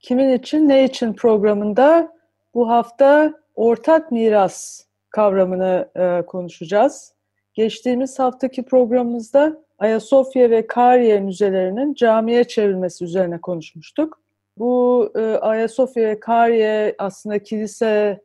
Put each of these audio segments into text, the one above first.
kimin için ne için programında bu hafta ortak miras kavramını e, konuşacağız. Geçtiğimiz haftaki programımızda Ayasofya ve Kariye müzelerinin camiye çevrilmesi üzerine konuşmuştuk. Bu e, Ayasofya ve Kariye aslında kilise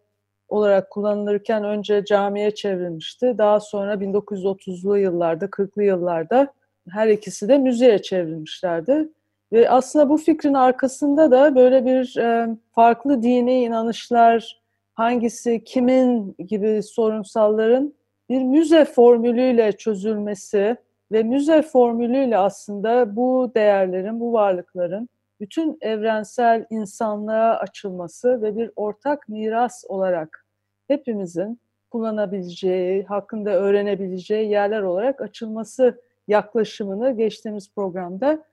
olarak kullanılırken önce camiye çevrilmişti. Daha sonra 1930'lu yıllarda, 40'lı yıllarda her ikisi de müzeye çevrilmişlerdi. Ve aslında bu fikrin arkasında da böyle bir e, farklı dini inanışlar, hangisi kimin gibi sorunsalların bir müze formülüyle çözülmesi ve müze formülüyle aslında bu değerlerin, bu varlıkların bütün evrensel insanlığa açılması ve bir ortak miras olarak hepimizin kullanabileceği, hakkında öğrenebileceği yerler olarak açılması yaklaşımını geçtiğimiz programda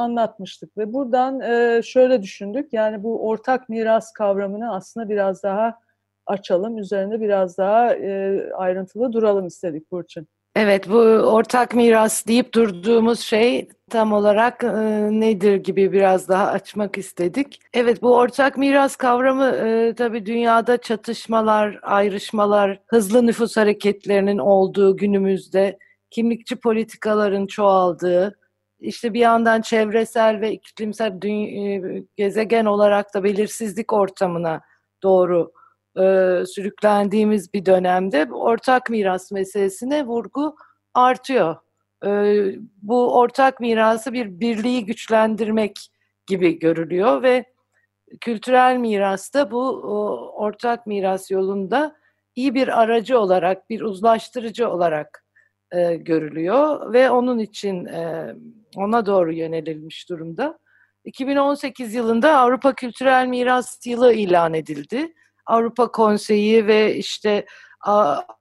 anlatmıştık ve buradan e, şöyle düşündük yani bu ortak miras kavramını aslında biraz daha açalım, üzerinde biraz daha e, ayrıntılı duralım istedik Burçin. Evet, bu ortak miras deyip durduğumuz şey tam olarak e, nedir gibi biraz daha açmak istedik. Evet, bu ortak miras kavramı e, tabii dünyada çatışmalar, ayrışmalar, hızlı nüfus hareketlerinin olduğu günümüzde kimlikçi politikaların çoğaldığı, işte bir yandan çevresel ve iklimsel e, gezegen olarak da belirsizlik ortamına doğru e, sürüklendiğimiz bir dönemde ortak miras meselesine vurgu artıyor. E, bu ortak mirası bir birliği güçlendirmek gibi görülüyor ve kültürel mirasta bu o, ortak miras yolunda iyi bir aracı olarak, bir uzlaştırıcı olarak e, görülüyor ve onun için e, ona doğru yönelilmiş durumda. 2018 yılında Avrupa Kültürel Miras Yılı ilan edildi. Avrupa Konseyi ve işte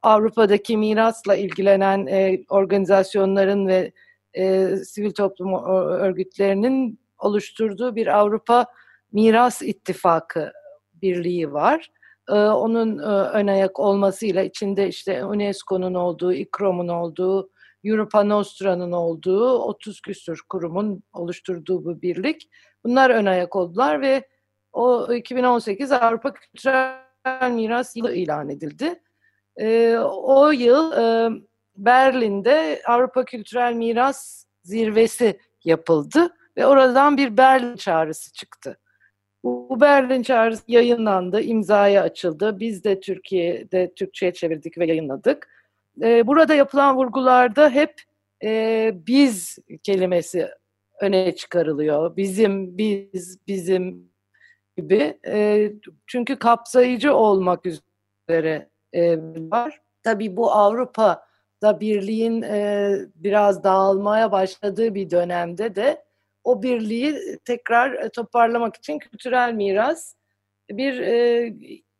Avrupa'daki mirasla ilgilenen e, organizasyonların ve e, sivil toplum örgütlerinin oluşturduğu bir Avrupa Miras İttifakı Birliği var. E, onun e, ön ayak olmasıyla içinde işte UNESCO'nun olduğu, İKROM'un olduğu, Europa Nostra'nın olduğu 30 küsur kurumun oluşturduğu bu birlik. Bunlar ön ayak oldular ve o 2018 Avrupa Kültürel Miras Yılı ilan edildi. E, o yıl e, Berlin'de Avrupa Kültürel Miras Zirvesi yapıldı ve oradan bir Berlin çağrısı çıktı. Bu Berlin çağrısı yayınlandı, imzaya açıldı. Biz de Türkiye'de Türkçe'ye çevirdik ve yayınladık. Ee, burada yapılan vurgularda hep e, biz kelimesi öne çıkarılıyor. Bizim, biz, bizim gibi. E, çünkü kapsayıcı olmak üzere e, var. Tabii bu Avrupa'da birliğin e, biraz dağılmaya başladığı bir dönemde de o birliği tekrar e, toparlamak için kültürel miras bir e,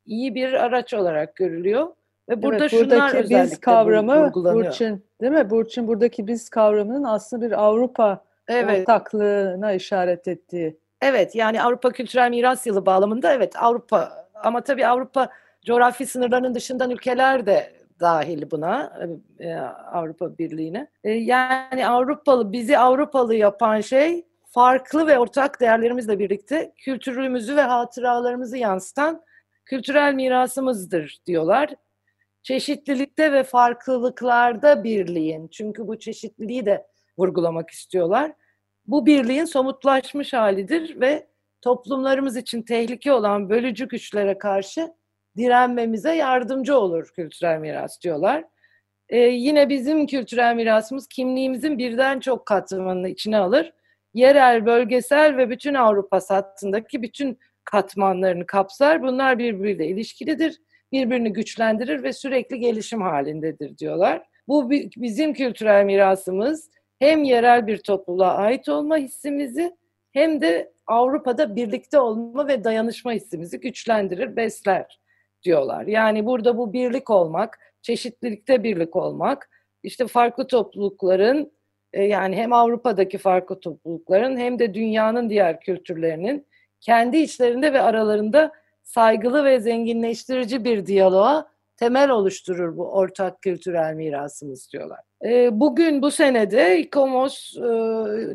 iyi bir araç olarak görülüyor. Ve burada evet, şunlar buradaki biz kavramı Burçin değil mi? Burçin buradaki biz kavramının aslında bir Avrupa evet. ortaklığına işaret ettiği. Evet yani Avrupa Kültürel Miras Yılı bağlamında evet Avrupa ama tabii Avrupa coğrafi sınırlarının dışından ülkeler de dahil buna e, Avrupa Birliği'ne. E, yani Avrupalı bizi Avrupalı yapan şey farklı ve ortak değerlerimizle birlikte kültürümüzü ve hatıralarımızı yansıtan kültürel mirasımızdır diyorlar. Çeşitlilikte ve farklılıklarda birliğin, çünkü bu çeşitliliği de vurgulamak istiyorlar. Bu birliğin somutlaşmış halidir ve toplumlarımız için tehlike olan bölücü güçlere karşı direnmemize yardımcı olur kültürel miras diyorlar. Ee, yine bizim kültürel mirasımız kimliğimizin birden çok katmanını içine alır yerel, bölgesel ve bütün Avrupa hattındaki bütün katmanlarını kapsar. Bunlar birbiriyle ilişkilidir, birbirini güçlendirir ve sürekli gelişim halindedir diyorlar. Bu bizim kültürel mirasımız hem yerel bir topluluğa ait olma hissimizi hem de Avrupa'da birlikte olma ve dayanışma hissimizi güçlendirir, besler diyorlar. Yani burada bu birlik olmak, çeşitlilikte birlik olmak, işte farklı toplulukların yani hem Avrupa'daki farklı toplulukların hem de dünyanın diğer kültürlerinin kendi içlerinde ve aralarında saygılı ve zenginleştirici bir diyaloğa temel oluşturur bu ortak kültürel mirasımız diyorlar. Bugün bu senede İKOMOS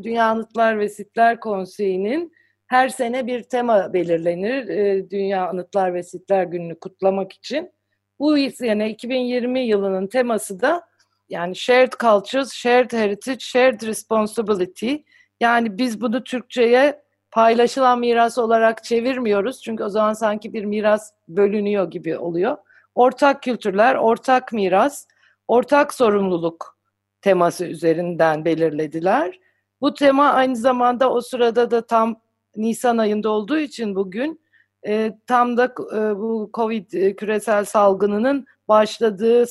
Dünya Anıtlar ve Sitler Konseyi'nin her sene bir tema belirlenir Dünya Anıtlar ve Sitler Günü'nü kutlamak için. Bu sene 2020 yılının teması da yani shared cultures, shared heritage, shared responsibility. Yani biz bunu Türkçe'ye paylaşılan miras olarak çevirmiyoruz. Çünkü o zaman sanki bir miras bölünüyor gibi oluyor. Ortak kültürler, ortak miras, ortak sorumluluk teması üzerinden belirlediler. Bu tema aynı zamanda o sırada da tam Nisan ayında olduğu için bugün e, tam da e, bu Covid e, küresel salgınının başladığı,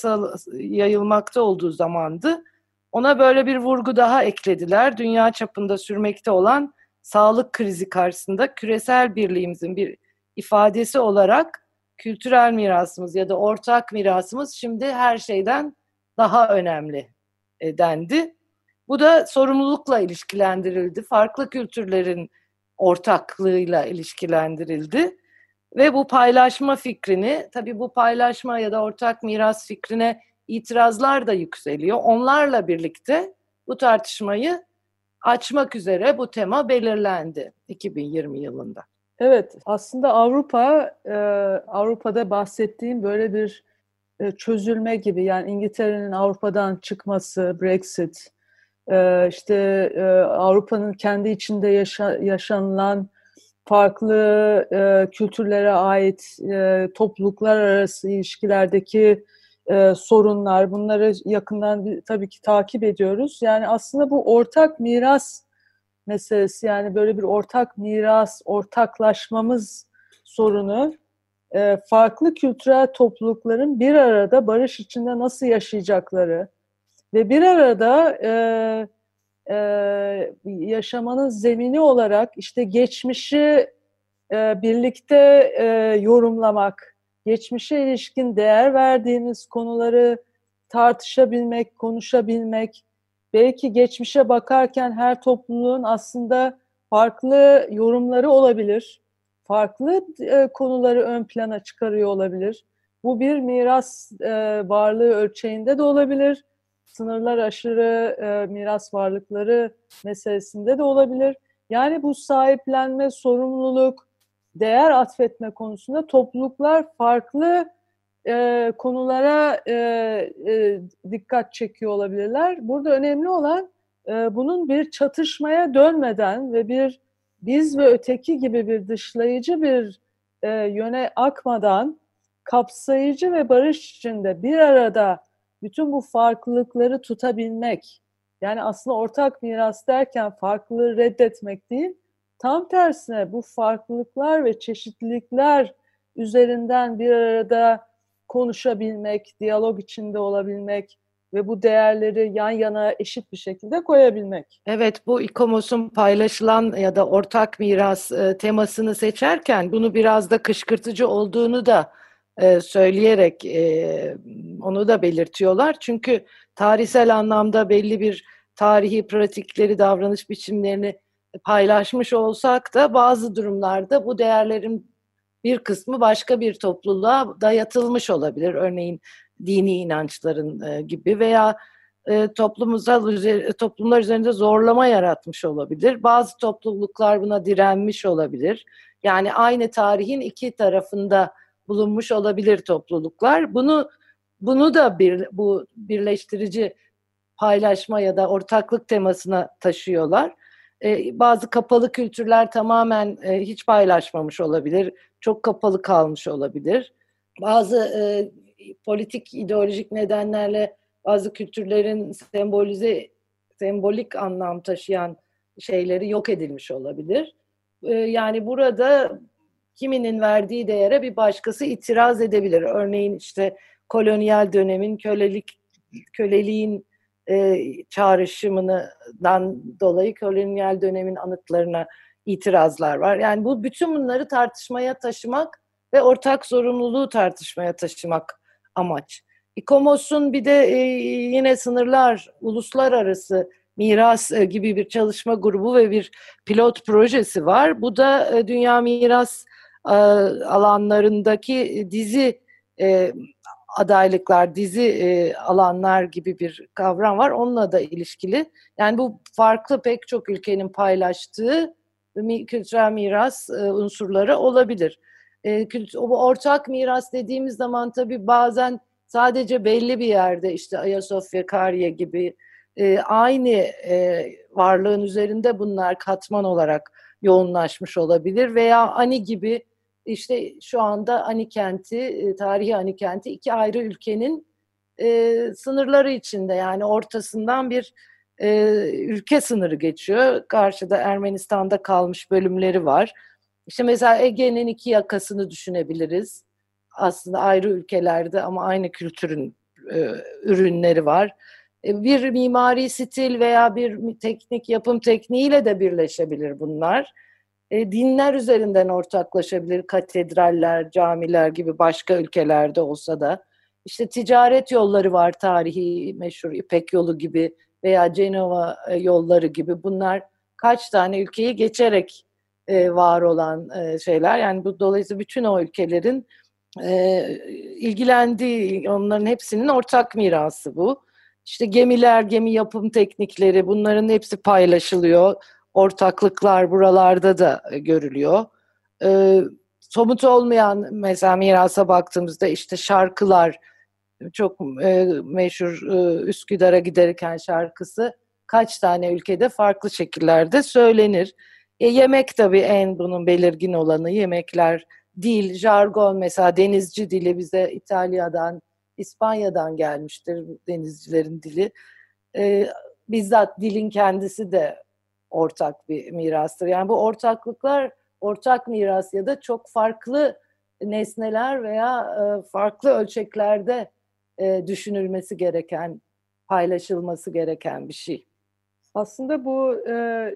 yayılmakta olduğu zamandı. Ona böyle bir vurgu daha eklediler. Dünya çapında sürmekte olan sağlık krizi karşısında küresel birliğimizin bir ifadesi olarak kültürel mirasımız ya da ortak mirasımız şimdi her şeyden daha önemli e, dendi. Bu da sorumlulukla ilişkilendirildi. Farklı kültürlerin ortaklığıyla ilişkilendirildi. Ve bu paylaşma fikrini, tabii bu paylaşma ya da ortak miras fikrine itirazlar da yükseliyor. Onlarla birlikte bu tartışmayı açmak üzere bu tema belirlendi 2020 yılında. Evet, aslında Avrupa, e, Avrupa'da bahsettiğim böyle bir e, çözülme gibi. Yani İngiltere'nin Avrupa'dan çıkması, Brexit, e, işte Avrupa'nın kendi içinde yaşa, yaşanılan farklı e, kültürlere ait e, topluluklar arası ilişkilerdeki e, sorunlar, bunları yakından tabii ki takip ediyoruz. Yani aslında bu ortak miras meselesi, yani böyle bir ortak miras, ortaklaşmamız sorunu e, farklı kültürel toplulukların bir arada barış içinde nasıl yaşayacakları ve bir arada e, e, yaşamanın zemini olarak işte geçmişi e, birlikte e, yorumlamak, geçmişe ilişkin değer verdiğimiz konuları tartışabilmek, konuşabilmek, belki geçmişe bakarken her topluluğun aslında farklı yorumları olabilir, farklı e, konuları ön plana çıkarıyor olabilir. Bu bir miras e, varlığı ölçeğinde de olabilir sınırlar aşırı e, miras varlıkları meselesinde de olabilir. Yani bu sahiplenme, sorumluluk, değer atfetme konusunda topluluklar farklı e, konulara e, e, dikkat çekiyor olabilirler. Burada önemli olan e, bunun bir çatışmaya dönmeden ve bir biz ve öteki gibi bir dışlayıcı bir e, yöne akmadan kapsayıcı ve barış içinde bir arada bütün bu farklılıkları tutabilmek, yani aslında ortak miras derken farklılığı reddetmek değil, tam tersine bu farklılıklar ve çeşitlilikler üzerinden bir arada konuşabilmek, diyalog içinde olabilmek ve bu değerleri yan yana eşit bir şekilde koyabilmek. Evet, bu İKOMOS'un paylaşılan ya da ortak miras e, temasını seçerken bunu biraz da kışkırtıcı olduğunu da e, söyleyerek e, onu da belirtiyorlar. Çünkü tarihsel anlamda belli bir tarihi pratikleri, davranış biçimlerini paylaşmış olsak da bazı durumlarda bu değerlerin bir kısmı başka bir topluluğa dayatılmış olabilir. Örneğin dini inançların e, gibi veya e, toplumumuzda toplumlar üzerinde zorlama yaratmış olabilir. Bazı topluluklar buna direnmiş olabilir. Yani aynı tarihin iki tarafında bulunmuş olabilir topluluklar. Bunu bunu da bir bu birleştirici paylaşma ya da ortaklık temasına taşıyorlar. Ee, bazı kapalı kültürler tamamen e, hiç paylaşmamış olabilir, çok kapalı kalmış olabilir. Bazı e, politik ideolojik nedenlerle bazı kültürlerin sembolize sembolik anlam taşıyan şeyleri yok edilmiş olabilir. E, yani burada kiminin verdiği değere bir başkası itiraz edebilir. Örneğin işte kolonyal dönemin kölelik köleliğin e, çağrışımından dolayı kolonyal dönemin anıtlarına itirazlar var. Yani bu bütün bunları tartışmaya taşımak ve ortak sorumluluğu tartışmaya taşımak amaç. İKOMOS'un bir de e, yine sınırlar, uluslararası miras e, gibi bir çalışma grubu ve bir pilot projesi var. Bu da e, dünya miras alanlarındaki dizi e, adaylıklar, dizi e, alanlar gibi bir kavram var. Onunla da ilişkili. Yani bu farklı pek çok ülkenin paylaştığı kültürel miras e, unsurları olabilir. E, o ortak miras dediğimiz zaman tabii bazen sadece belli bir yerde işte Ayasofya, Kariye gibi e, aynı e, varlığın üzerinde bunlar katman olarak yoğunlaşmış olabilir veya Ani gibi işte şu anda Ani kenti, e, tarihi Ani kenti iki ayrı ülkenin e, sınırları içinde yani ortasından bir e, ülke sınırı geçiyor. Karşıda Ermenistan'da kalmış bölümleri var. İşte mesela Ege'nin iki yakasını düşünebiliriz. Aslında ayrı ülkelerde ama aynı kültürün e, ürünleri var. E, bir mimari stil veya bir teknik yapım tekniğiyle de birleşebilir bunlar. E, dinler üzerinden ortaklaşabilir, katedraller, camiler gibi başka ülkelerde olsa da. İşte ticaret yolları var, tarihi meşhur İpek yolu gibi veya Cenova e, yolları gibi. Bunlar kaç tane ülkeyi geçerek e, var olan e, şeyler. Yani bu dolayısıyla bütün o ülkelerin e, ilgilendiği, onların hepsinin ortak mirası bu. İşte gemiler, gemi yapım teknikleri bunların hepsi paylaşılıyor. Ortaklıklar buralarda da e, görülüyor. E, somut olmayan mesela mirasa baktığımızda işte şarkılar çok e, meşhur e, Üsküdar'a giderken şarkısı kaç tane ülkede farklı şekillerde söylenir. E, yemek tabii en bunun belirgin olanı yemekler, dil, jargon mesela denizci dili bize İtalya'dan, İspanya'dan gelmiştir denizcilerin dili. E, bizzat dilin kendisi de ortak bir mirastır. Yani bu ortaklıklar ortak miras ya da çok farklı nesneler veya e, farklı ölçeklerde e, düşünülmesi gereken, paylaşılması gereken bir şey. Aslında bu e,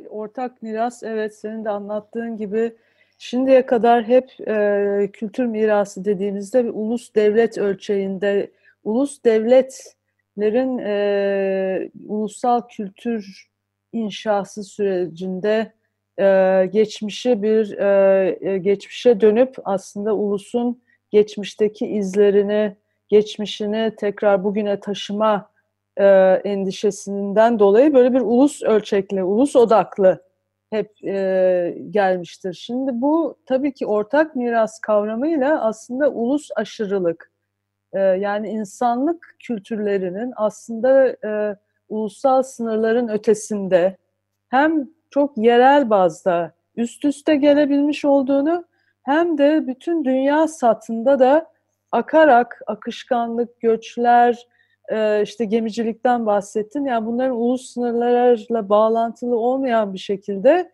ortak miras evet senin de anlattığın gibi şimdiye kadar hep e, kültür mirası dediğimizde bir ulus devlet ölçeğinde ulus devletlerin e, ulusal kültür inşası sürecinde e, geçmişi bir e geçmişe dönüp aslında ulusun geçmişteki izlerini, geçmişini tekrar bugüne taşıma e, endişesinden dolayı böyle bir ulus ölçekli, ulus odaklı hep e, gelmiştir. Şimdi bu tabii ki ortak miras kavramıyla aslında ulus aşırılık, e, yani insanlık kültürlerinin aslında e, ulusal sınırların ötesinde hem çok yerel bazda üst üste gelebilmiş olduğunu hem de bütün dünya satında da akarak akışkanlık, göçler, e, işte gemicilikten bahsettin. Yani bunların ulus sınırlarla bağlantılı olmayan bir şekilde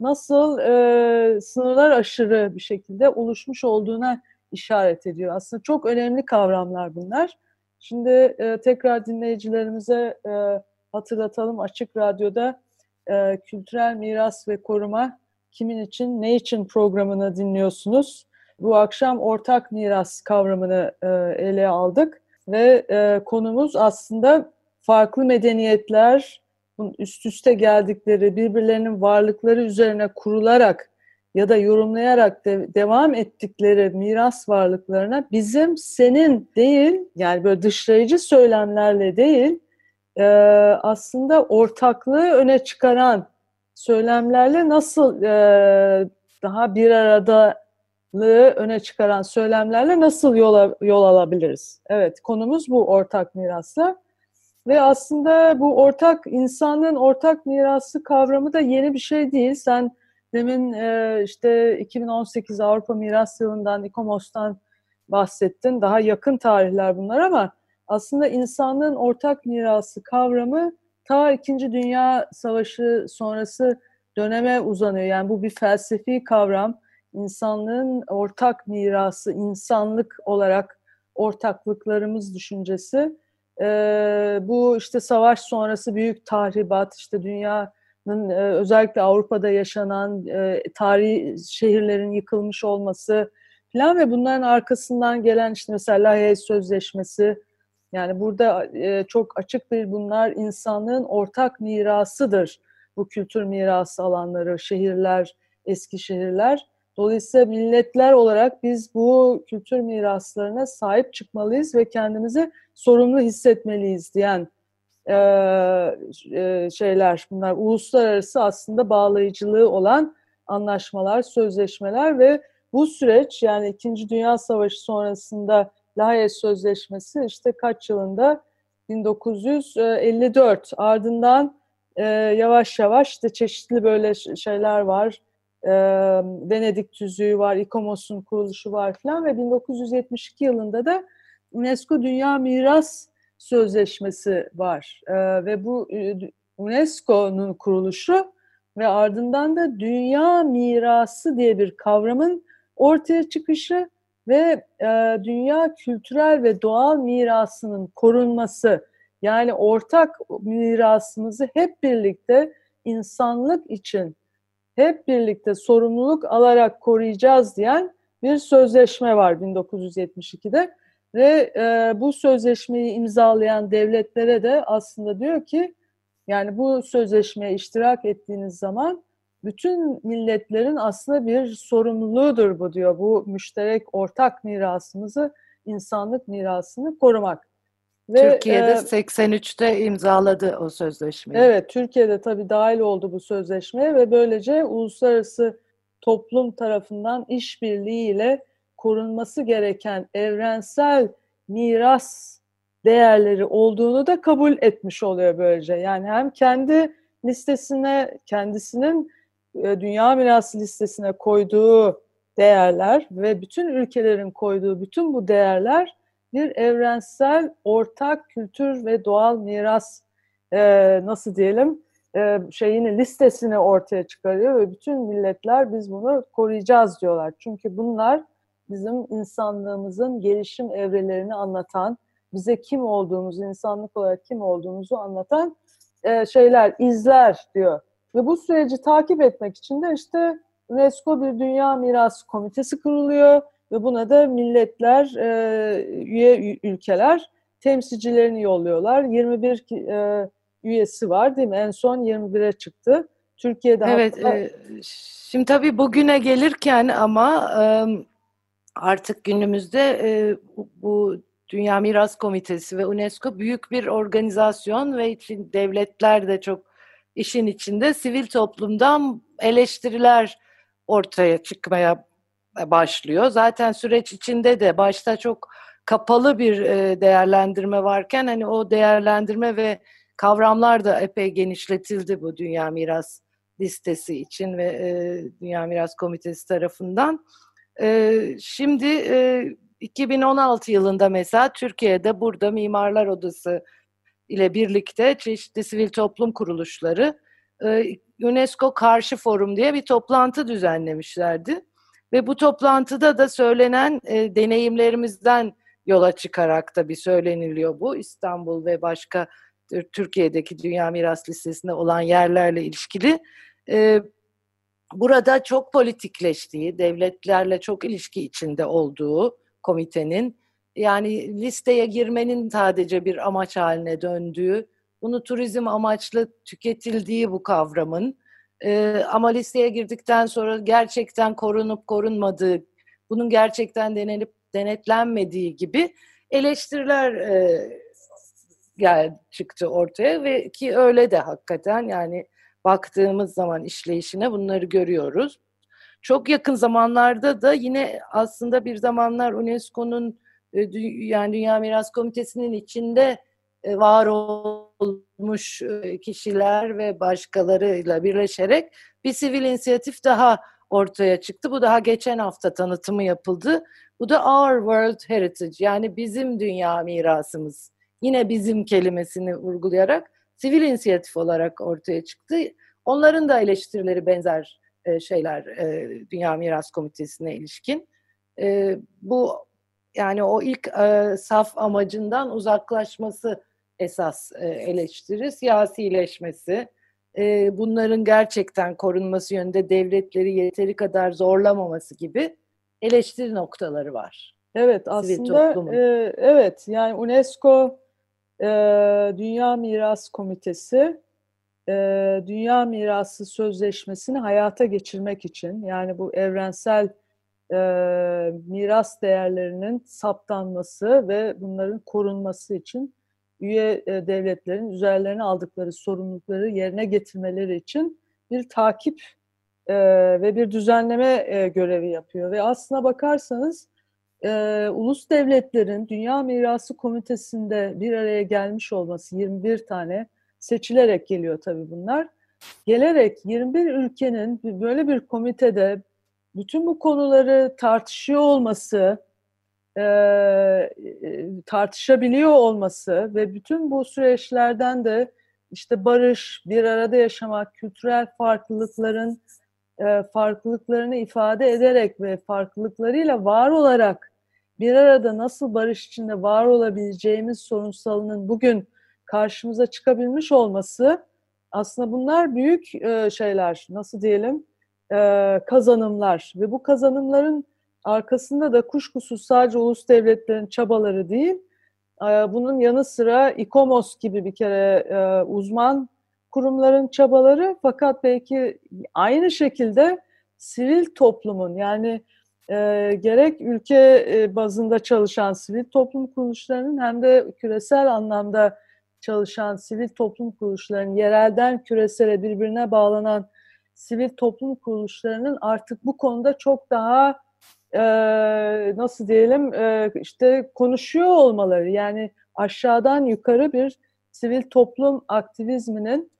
nasıl e, sınırlar aşırı bir şekilde oluşmuş olduğuna işaret ediyor. Aslında çok önemli kavramlar bunlar. Şimdi e, tekrar dinleyicilerimize e, hatırlatalım. Açık Radyo'da e, Kültürel Miras ve Koruma Kimin için, Ne için programını dinliyorsunuz. Bu akşam ortak miras kavramını e, ele aldık ve e, konumuz aslında farklı medeniyetler üst üste geldikleri, birbirlerinin varlıkları üzerine kurularak ya da yorumlayarak de, devam ettikleri miras varlıklarına bizim senin değil yani böyle dışlayıcı söylemlerle değil e, aslında ortaklığı öne çıkaran söylemlerle nasıl e, daha bir aradalığı öne çıkaran söylemlerle nasıl yola, yol alabiliriz? Evet konumuz bu ortak mirasla. Ve aslında bu ortak insanın ortak mirası kavramı da yeni bir şey değil. Sen Demin e, işte 2018 Avrupa Miras Yılı'ndan, İKOMOS'tan bahsettin. Daha yakın tarihler bunlar ama aslında insanlığın ortak mirası kavramı ta İkinci Dünya Savaşı sonrası döneme uzanıyor. Yani bu bir felsefi kavram. İnsanlığın ortak mirası, insanlık olarak ortaklıklarımız düşüncesi. Ee, bu işte savaş sonrası büyük tahribat, işte dünya özellikle Avrupa'da yaşanan e, tarihi şehirlerin yıkılmış olması falan ve bunların arkasından gelen işte mesela Lahey Sözleşmesi yani burada e, çok açık bir bunlar insanlığın ortak mirasıdır. Bu kültür mirası alanları, şehirler, eski şehirler. Dolayısıyla milletler olarak biz bu kültür miraslarına sahip çıkmalıyız ve kendimizi sorumlu hissetmeliyiz diyen e, şeyler bunlar. Uluslararası aslında bağlayıcılığı olan anlaşmalar, sözleşmeler ve bu süreç yani İkinci Dünya Savaşı sonrasında Lahey Sözleşmesi işte kaç yılında 1954 ardından e, yavaş yavaş işte çeşitli böyle şeyler var. E, Venedik tüzüğü var, İKOMOS'un kuruluşu var falan ve 1972 yılında da UNESCO Dünya Miras Sözleşmesi var. E, ve bu e, UNESCO'nun kuruluşu ve ardından da dünya mirası diye bir kavramın ortaya çıkışı ve e, dünya kültürel ve doğal mirasının korunması yani ortak mirasımızı hep birlikte insanlık için hep birlikte sorumluluk alarak koruyacağız diyen bir sözleşme var 1972'de ve e, bu sözleşmeyi imzalayan devletlere de aslında diyor ki yani bu sözleşmeye iştirak ettiğiniz zaman bütün milletlerin aslında bir sorumluluğudur bu diyor. Bu müşterek ortak mirasımızı, insanlık mirasını korumak. Ve, Türkiye'de e, 83'te imzaladı o sözleşmeyi. Evet, Türkiye'de tabii dahil oldu bu sözleşmeye ve böylece uluslararası toplum tarafından işbirliğiyle korunması gereken evrensel miras değerleri olduğunu da kabul etmiş oluyor böylece. Yani hem kendi listesine, kendisinin e, Dünya Mirası listesine koyduğu değerler ve bütün ülkelerin koyduğu bütün bu değerler bir evrensel ortak kültür ve doğal miras e, nasıl diyelim e, şeyini listesini ortaya çıkarıyor ve bütün milletler biz bunu koruyacağız diyorlar. Çünkü bunlar bizim insanlığımızın gelişim evrelerini anlatan, bize kim olduğumuzu, insanlık olarak kim olduğumuzu anlatan e, şeyler, izler diyor. Ve bu süreci takip etmek için de işte UNESCO bir Dünya Mirası Komitesi kuruluyor ve buna da milletler, e, üye ülkeler temsilcilerini yolluyorlar. 21 e, üyesi var değil mi? En son 21'e çıktı. Türkiye'de Evet, hatta... e, şimdi tabii bugüne gelirken ama e, artık günümüzde e, bu Dünya Miras Komitesi ve UNESCO büyük bir organizasyon ve için devletler de çok işin içinde sivil toplumdan eleştiriler ortaya çıkmaya başlıyor. Zaten süreç içinde de başta çok kapalı bir e, değerlendirme varken hani o değerlendirme ve kavramlar da epey genişletildi bu Dünya Miras listesi için ve e, Dünya Miras Komitesi tarafından. E, şimdi 2016 yılında mesela Türkiye'de burada Mimarlar Odası ile birlikte çeşitli sivil toplum kuruluşları e, UNESCO Karşı Forum diye bir toplantı düzenlemişlerdi. Ve bu toplantıda da söylenen e, deneyimlerimizden yola çıkarak da bir söyleniliyor bu. İstanbul ve başka Türkiye'deki Dünya Miras Listesi'nde olan yerlerle ilişkili. E, burada çok politikleştiği, devletlerle çok ilişki içinde olduğu komitenin yani listeye girmenin sadece bir amaç haline döndüğü, bunu turizm amaçlı tüketildiği bu kavramın e, ama listeye girdikten sonra gerçekten korunup korunmadığı, bunun gerçekten denenip denetlenmediği gibi eleştiriler e, gel çıktı ortaya ve ki öyle de hakikaten yani baktığımız zaman işleyişine bunları görüyoruz. Çok yakın zamanlarda da yine aslında bir zamanlar UNESCO'nun e, yani Dünya Miras Komitesi'nin içinde e, var olmuş e, kişiler ve başkalarıyla birleşerek bir sivil inisiyatif daha ortaya çıktı. Bu daha geçen hafta tanıtımı yapıldı. Bu da Our World Heritage yani bizim dünya mirasımız. Yine bizim kelimesini vurgulayarak sivil inisiyatif olarak ortaya çıktı. Onların da eleştirileri benzer şeyler Dünya Miras Komitesi'ne ilişkin. Bu yani o ilk e, saf amacından uzaklaşması esas e, eleştiri, siyasileşmesi, e, bunların gerçekten korunması yönünde devletleri yeteri kadar zorlamaması gibi eleştiri noktaları var. Evet aslında e, evet yani UNESCO e, Dünya Miras Komitesi e, Dünya Mirası Sözleşmesi'ni hayata geçirmek için yani bu evrensel e, miras değerlerinin saptanması ve bunların korunması için üye e, devletlerin üzerlerine aldıkları sorumlulukları yerine getirmeleri için bir takip e, ve bir düzenleme e, görevi yapıyor. Ve aslına bakarsanız e, ulus devletlerin Dünya Mirası Komitesi'nde bir araya gelmiş olması 21 tane seçilerek geliyor tabii bunlar. Gelerek 21 ülkenin böyle bir komitede bütün bu konuları tartışıyor olması, e, tartışabiliyor olması ve bütün bu süreçlerden de işte barış, bir arada yaşamak, kültürel farklılıkların e, farklılıklarını ifade ederek ve farklılıklarıyla var olarak bir arada nasıl barış içinde var olabileceğimiz sorunsalının bugün karşımıza çıkabilmiş olması aslında bunlar büyük e, şeyler, nasıl diyelim, e, kazanımlar ve bu kazanımların arkasında da kuşkusuz sadece ulus devletlerin çabaları değil, e, bunun yanı sıra İKOMOS gibi bir kere uzman kurumların çabaları fakat belki aynı şekilde sivil toplumun yani e, gerek ülke e, bazında çalışan sivil toplum kuruluşlarının hem de küresel anlamda çalışan sivil toplum kuruluşlarının yerelden küresele birbirine bağlanan sivil toplum kuruluşlarının artık bu konuda çok daha e, nasıl diyelim e, işte konuşuyor olmaları yani aşağıdan yukarı bir sivil toplum aktivizminin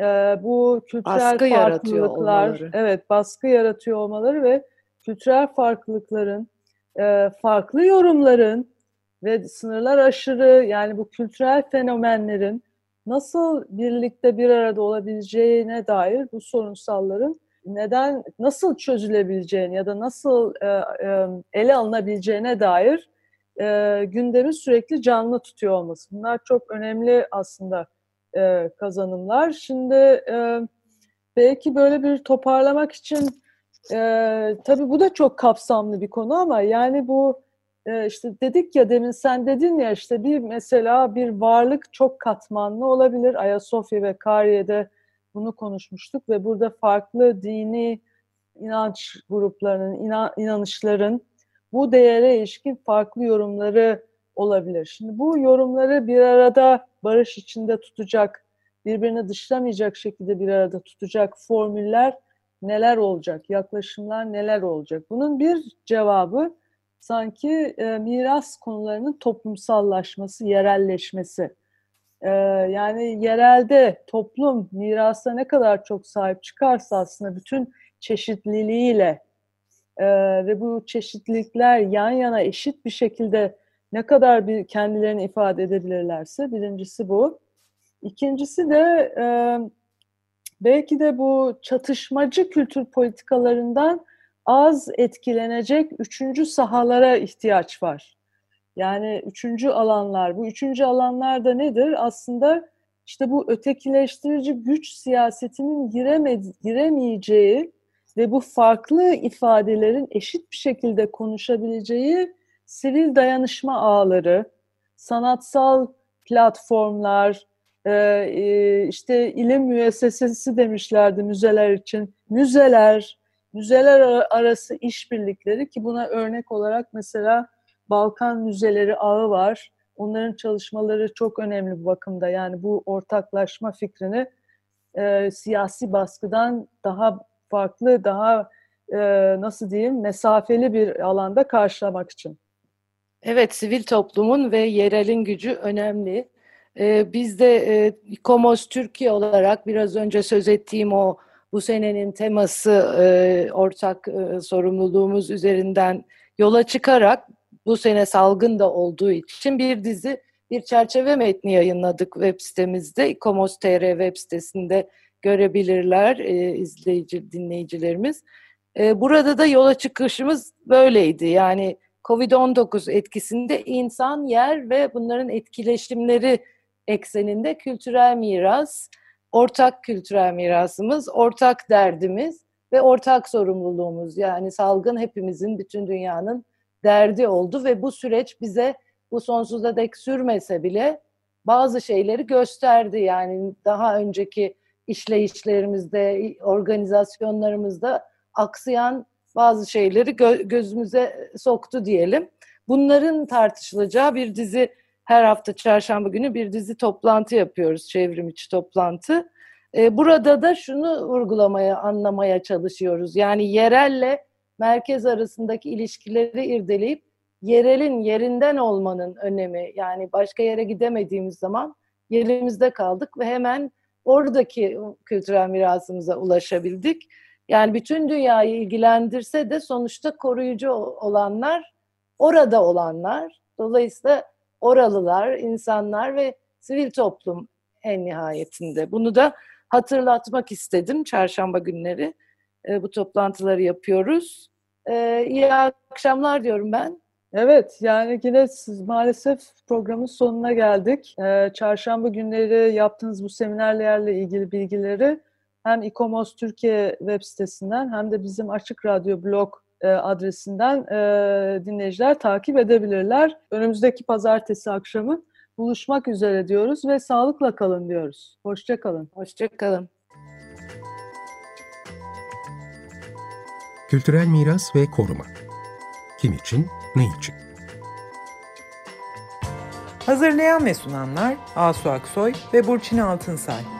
e, bu kültürel baskı farklılıklar evet baskı yaratıyor olmaları ve kültürel farklılıkların e, farklı yorumların ve sınırlar aşırı yani bu kültürel fenomenlerin nasıl birlikte bir arada olabileceğine dair bu sorunsalların neden nasıl çözülebileceğini ya da nasıl e, e, ele alınabileceğine dair e, gündemi sürekli canlı tutuyor olması. Bunlar çok önemli aslında e, kazanımlar. Şimdi e, belki böyle bir toparlamak için e, tabii bu da çok kapsamlı bir konu ama yani bu e, işte dedik ya demin sen dedin ya işte bir mesela bir varlık çok katmanlı olabilir. Ayasofya ve Kariye'de bunu konuşmuştuk ve burada farklı dini inanç gruplarının, inan, inanışların bu değere ilişkin farklı yorumları olabilir. Şimdi bu yorumları bir arada barış içinde tutacak, birbirini dışlamayacak şekilde bir arada tutacak formüller neler olacak, yaklaşımlar neler olacak? Bunun bir cevabı sanki e, miras konularının toplumsallaşması, yerelleşmesi. E, yani yerelde toplum mirasa ne kadar çok sahip çıkarsa aslında bütün çeşitliliğiyle e, ve bu çeşitlilikler yan yana eşit bir şekilde ne kadar bir kendilerini ifade edebilirlerse birincisi bu. İkincisi de e, belki de bu çatışmacı kültür politikalarından az etkilenecek üçüncü sahalara ihtiyaç var. Yani üçüncü alanlar. Bu üçüncü alanlar da nedir? Aslında işte bu ötekileştirici güç siyasetinin giremedi, giremeyeceği ve bu farklı ifadelerin eşit bir şekilde konuşabileceği sivil dayanışma ağları, sanatsal platformlar, e, e, işte ilim müessesesi demişlerdi müzeler için. Müzeler, müzeler arası işbirlikleri ki buna örnek olarak mesela Balkan Müzeleri ağı var. Onların çalışmaları çok önemli bu bakımda. Yani bu ortaklaşma fikrini e, siyasi baskıdan daha farklı, daha e, nasıl diyeyim mesafeli bir alanda karşılamak için. Evet, sivil toplumun ve yerelin gücü önemli. Ee, biz de e, Komos Türkiye olarak biraz önce söz ettiğim o bu senenin teması e, ortak e, sorumluluğumuz üzerinden yola çıkarak bu sene salgın da olduğu için bir dizi bir çerçeve metni yayınladık web sitemizde. Komos.tr web sitesinde görebilirler izleyici dinleyicilerimiz. Burada da yola çıkışımız böyleydi. Yani Covid-19 etkisinde insan, yer ve bunların etkileşimleri ekseninde kültürel miras, ortak kültürel mirasımız, ortak derdimiz ve ortak sorumluluğumuz. Yani salgın hepimizin, bütün dünyanın derdi oldu ve bu süreç bize bu sonsuza dek sürmese bile bazı şeyleri gösterdi. Yani daha önceki işleyişlerimizde, organizasyonlarımızda aksayan bazı şeyleri gö- gözümüze soktu diyelim. Bunların tartışılacağı bir dizi her hafta çarşamba günü bir dizi toplantı yapıyoruz, çevrim içi toplantı. Ee, burada da şunu vurgulamaya, anlamaya çalışıyoruz. Yani yerelle merkez arasındaki ilişkileri irdeleyip yerelin yerinden olmanın önemi. Yani başka yere gidemediğimiz zaman yerimizde kaldık ve hemen oradaki kültürel mirasımıza ulaşabildik. Yani bütün dünyayı ilgilendirse de sonuçta koruyucu olanlar orada olanlar. Dolayısıyla oralılar, insanlar ve sivil toplum en nihayetinde. Bunu da hatırlatmak istedim çarşamba günleri. E, bu toplantıları yapıyoruz. E, iyi akşamlar diyorum ben. Evet, yani yine siz, maalesef programın sonuna geldik. Ee, çarşamba günleri yaptığınız bu seminerlerle ilgili bilgileri hem İKOMOS Türkiye web sitesinden hem de bizim Açık Radyo blog adresinden e, dinleyiciler takip edebilirler. Önümüzdeki pazartesi akşamı buluşmak üzere diyoruz ve sağlıkla kalın diyoruz. Hoşça kalın. Hoşça kalın. Kültürel miras ve koruma. Kim için, ne için? Hazırlayan ve sunanlar Asu Aksoy ve Burçin Altınsay.